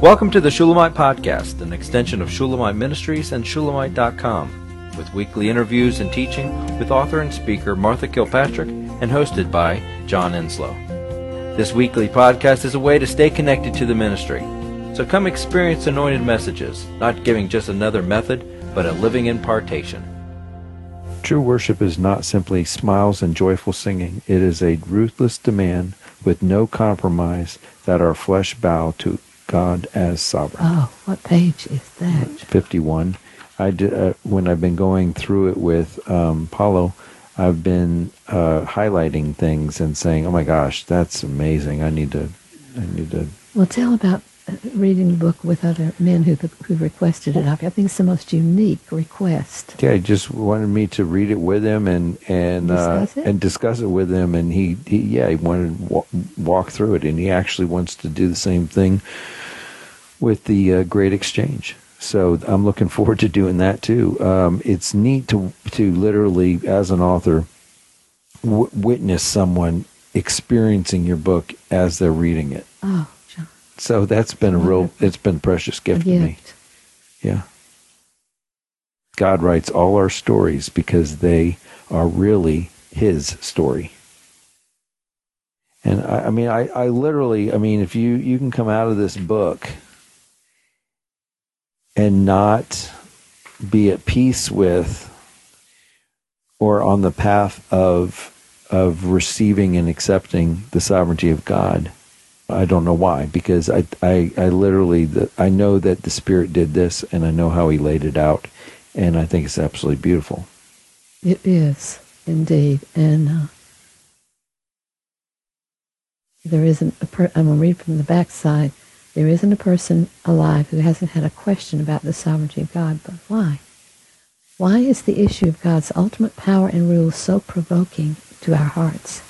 Welcome to the Shulamite Podcast, an extension of Shulamite Ministries and Shulamite.com, with weekly interviews and teaching with author and speaker Martha Kilpatrick and hosted by John Enslow. This weekly podcast is a way to stay connected to the ministry. So come experience anointed messages, not giving just another method, but a living impartation. True worship is not simply smiles and joyful singing. It is a ruthless demand with no compromise that our flesh bow to God as sovereign. Oh, what page is that? 51. I did, uh, when I've been going through it with um, Paulo, I've been uh, highlighting things and saying, "Oh my gosh, that's amazing! I need to, I need to." Well, tell about reading the book with other men who who requested it. I think it's the most unique request. Yeah, he just wanted me to read it with him and and uh, Discuss it? and discuss it with him, and he, he yeah he wanted to walk, walk through it, and he actually wants to do the same thing with the uh, Great Exchange. So I'm looking forward to doing that too. Um, it's neat to to literally, as an author, w- witness someone experiencing your book as they're reading it. Oh, So that's been a real, it's been a precious gift to me. Yeah. God writes all our stories because they are really His story. And I, I mean, I, I literally, I mean, if you, you can come out of this book and not be at peace with or on the path of of receiving and accepting the sovereignty of God. I don't know why, because I, I, I literally, the, I know that the Spirit did this, and I know how He laid it out, and I think it's absolutely beautiful. It is indeed, and uh, there isn't a per- I'm going to read from the backside. There isn't a person alive who hasn't had a question about the sovereignty of God, but why? Why is the issue of God's ultimate power and rule so provoking to our hearts?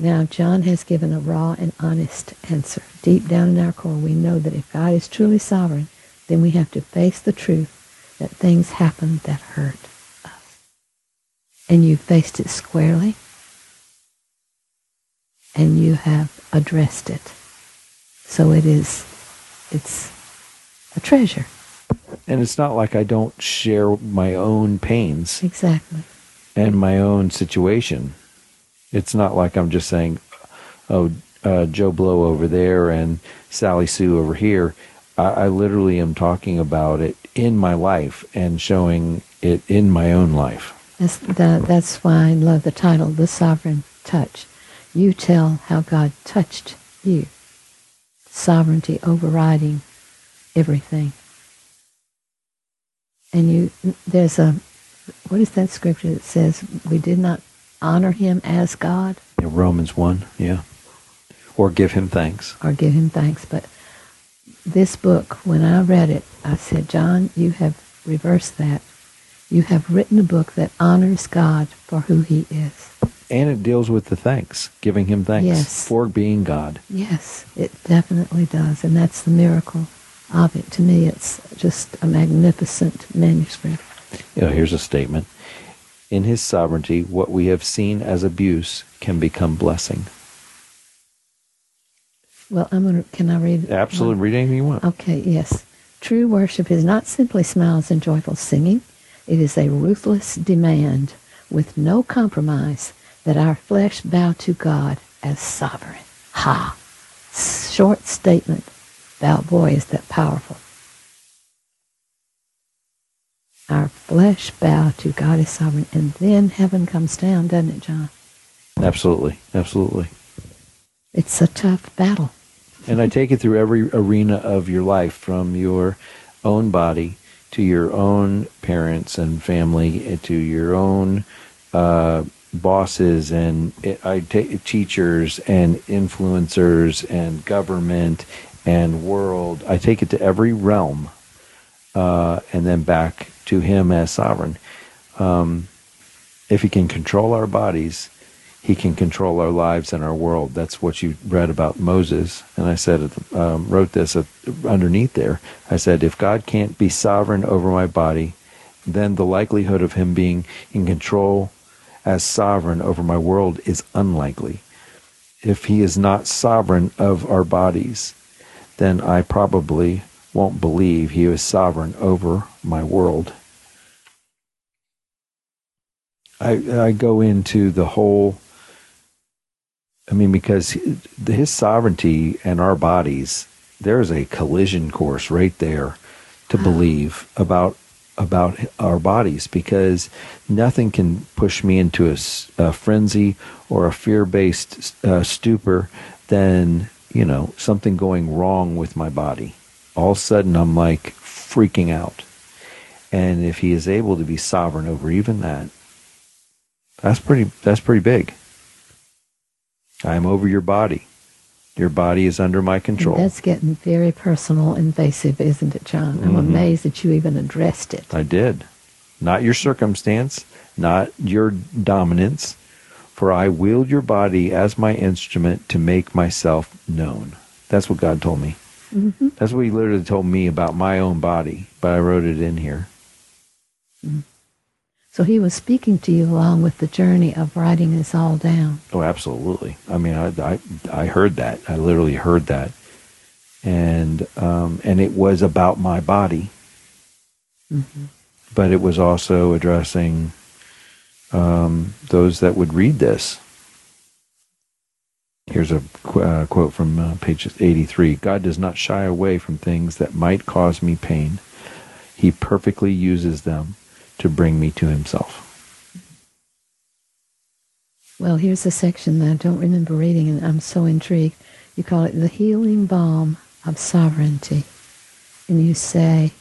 Now, John has given a raw and honest answer. Deep down in our core, we know that if God is truly sovereign, then we have to face the truth that things happen that hurt us. And you faced it squarely, and you have addressed it. So it is, it's a treasure. And it's not like I don't share my own pains Exactly. and my own situation. It's not like I'm just saying, oh, uh, Joe Blow over there and Sally Sue over here. I, I literally am talking about it in my life and showing it in my own life. That's, that, that's why I love the title, The Sovereign Touch. You tell how God touched you. Sovereignty overriding everything. And you, there's a, what is that scripture that says we did not honor him as God Yeah, Romans 1, yeah. Or give him thanks. or give him thanks? But this book, when I read it, I said, John, you have reversed that. You have written a book that honors God for who he is. And it deals with the thanks, giving him thanks Yes. for being God. Yes, it definitely does. And that's the miracle of it. To me, it's just a magnificent manuscript. You know, here's a statement. In his sovereignty, what we have seen as abuse can become blessing. Well, I'm to, can I read? Absolutely, read anything you want. Okay, yes. True worship is not simply smiles and joyful singing. It is a ruthless demand with no compromise that our flesh bow to God as sovereign. Ha! Short statement. Thou boy, is that powerful. Our flesh bow to God as sovereign, and then heaven comes down, doesn't it, John? Absolutely, absolutely. It's a tough battle. And I take it through every arena of your life, from your own body to your own parents and family, eh, to your own uh, bosses and eh, I take teachers and influencers and government and world. I take it to every realm, uh, and then back to Him as sovereign. Um, if He can control our bodies, he can control our lives and our world. That's what you read about Moses. And I said, um, wrote this underneath there. I said, if God can't be sovereign over my body, then the likelihood of him being in control as sovereign over my world is unlikely. If he is not sovereign of our bodies, then I probably won't believe he is sovereign over my world. I, I go into the whole, I mean, because his sovereignty and our bodies, there's a collision course right there to believe about about our bodies because nothing can push me into a, a frenzy or a fear-based uh, stupor than you know something going wrong with my body all of a sudden i'm like freaking out and if he is able to be sovereign over even that that's pretty that's pretty big i'm over your body your body is under my control. And that's getting very personal, invasive, isn't it, John? I'm mm-hmm. amazed that you even addressed it. I did. Not your circumstance, not your dominance, for I wield your body as my instrument to make myself known. That's what God told me. Mm-hmm. That's what He literally told me about my own body, but I wrote it in here. Mm-hmm. So he was speaking to you along with the journey of writing this all down. Oh, absolutely. I mean, I, I, I heard that. I literally heard that. And, um, and it was about my body. Mm-hmm. But it was also addressing um, those that would read this. Here's a uh, quote from uh, page 83 God does not shy away from things that might cause me pain, He perfectly uses them to bring me to himself. Well, here's a section that I don't remember reading, and I'm so intrigued. You call it the healing balm of sovereignty. And you say,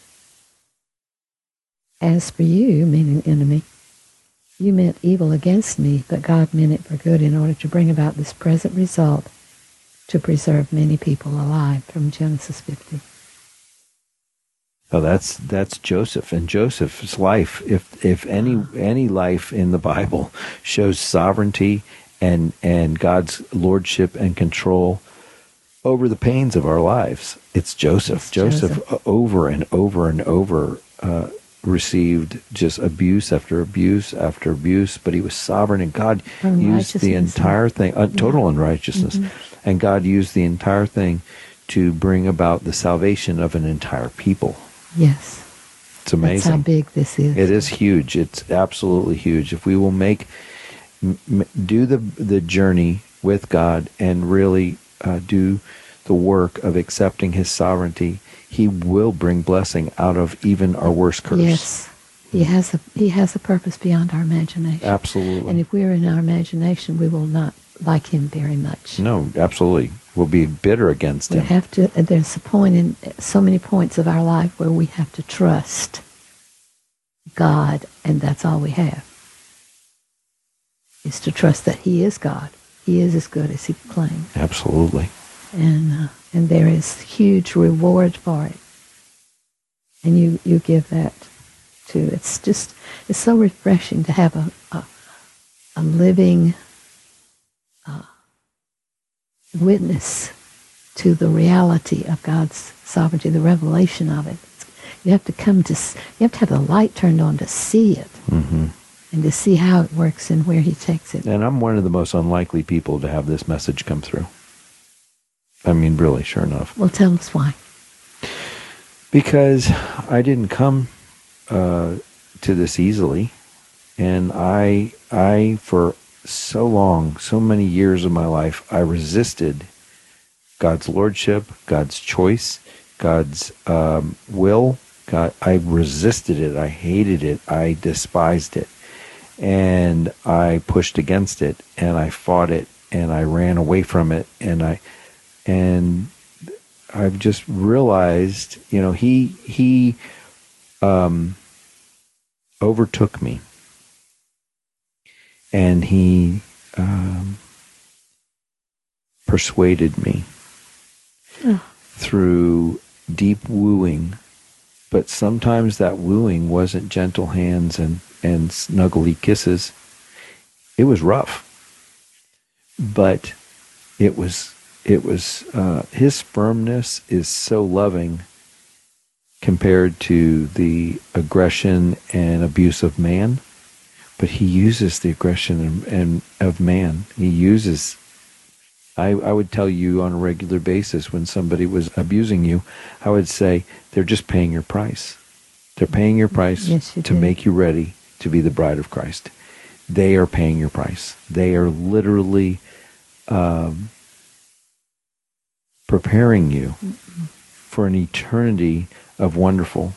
As for you, meaning enemy, you meant evil against me, but God meant it for good in order to bring about this present result to preserve many people alive from Genesis 50. Oh, that's that's Joseph and Joseph's life. If if any any life in the Bible shows sovereignty and and God's lordship and control over the pains of our lives, it's Joseph. It's Joseph, Joseph, over and over and over uh, received just abuse after abuse after abuse, but he was sovereign, and God used the entire thing, uh, total yeah. unrighteousness, mm-hmm. and God used the entire thing to bring about the salvation of an entire people. Yes. It's amazing. That's how big this is. It is huge. It's absolutely huge. If we will make m- do the the journey with God and really uh, do the work of accepting His sovereignty, He will bring blessing out of even our worst curse. Yes, He has a He has a purpose beyond our imagination. Absolutely. And if we're in our imagination, we will not like Him very much. No, absolutely We'll be bitter against we him. have to. There's a point in so many points of our life where we have to trust God, and that's all we have. Is to trust that He is God. He is as good as He claims. Absolutely. And uh, and there is huge reward for it. And you you give that to. It's just it's so refreshing to have a a, a living. Uh, witness to the reality of God's sovereignty, the revelation of it. You have to come to, you have to have the light turned on to see it. Mm-hmm. And to see how it works and where he takes it. And I'm one of the most unlikely people to have this message come through. I mean, really, sure enough. Well, tell us why. Because I didn't come uh, to this easily, and I, I for so long, so many years of my life, I resisted God's lordship, God's choice, God's um, will. God, I resisted it. I hated it. I despised it. And I pushed against it and I fought it and I ran away from it and I and I've just realized, you know, he he um overtook me and he um, persuaded me oh. through deep wooing. But sometimes that wooing wasn't gentle hands and, and snuggly kisses. It was rough. But it was it was uh, his firmness is so loving compared to the aggression and abuse of man but he uses the aggression and, and of man. He uses I, I would tell you on a regular basis when somebody was abusing you, I would say they're just paying your price. They're paying your price Yes, you to did. make you ready to be the bride of Christ. They are paying your price. They are literally um, preparing you for an eternity of wonderful,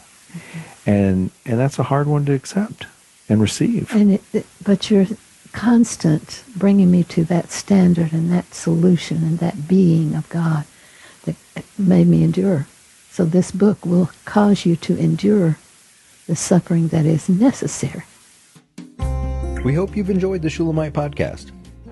and and that's a hard one to accept and receive. And it, it- but your constant bringing me to that standard and that solution and that being of God that made me endure. So this book will cause you to endure the suffering that is necessary. We hope you've enjoyed the Shulamite podcast.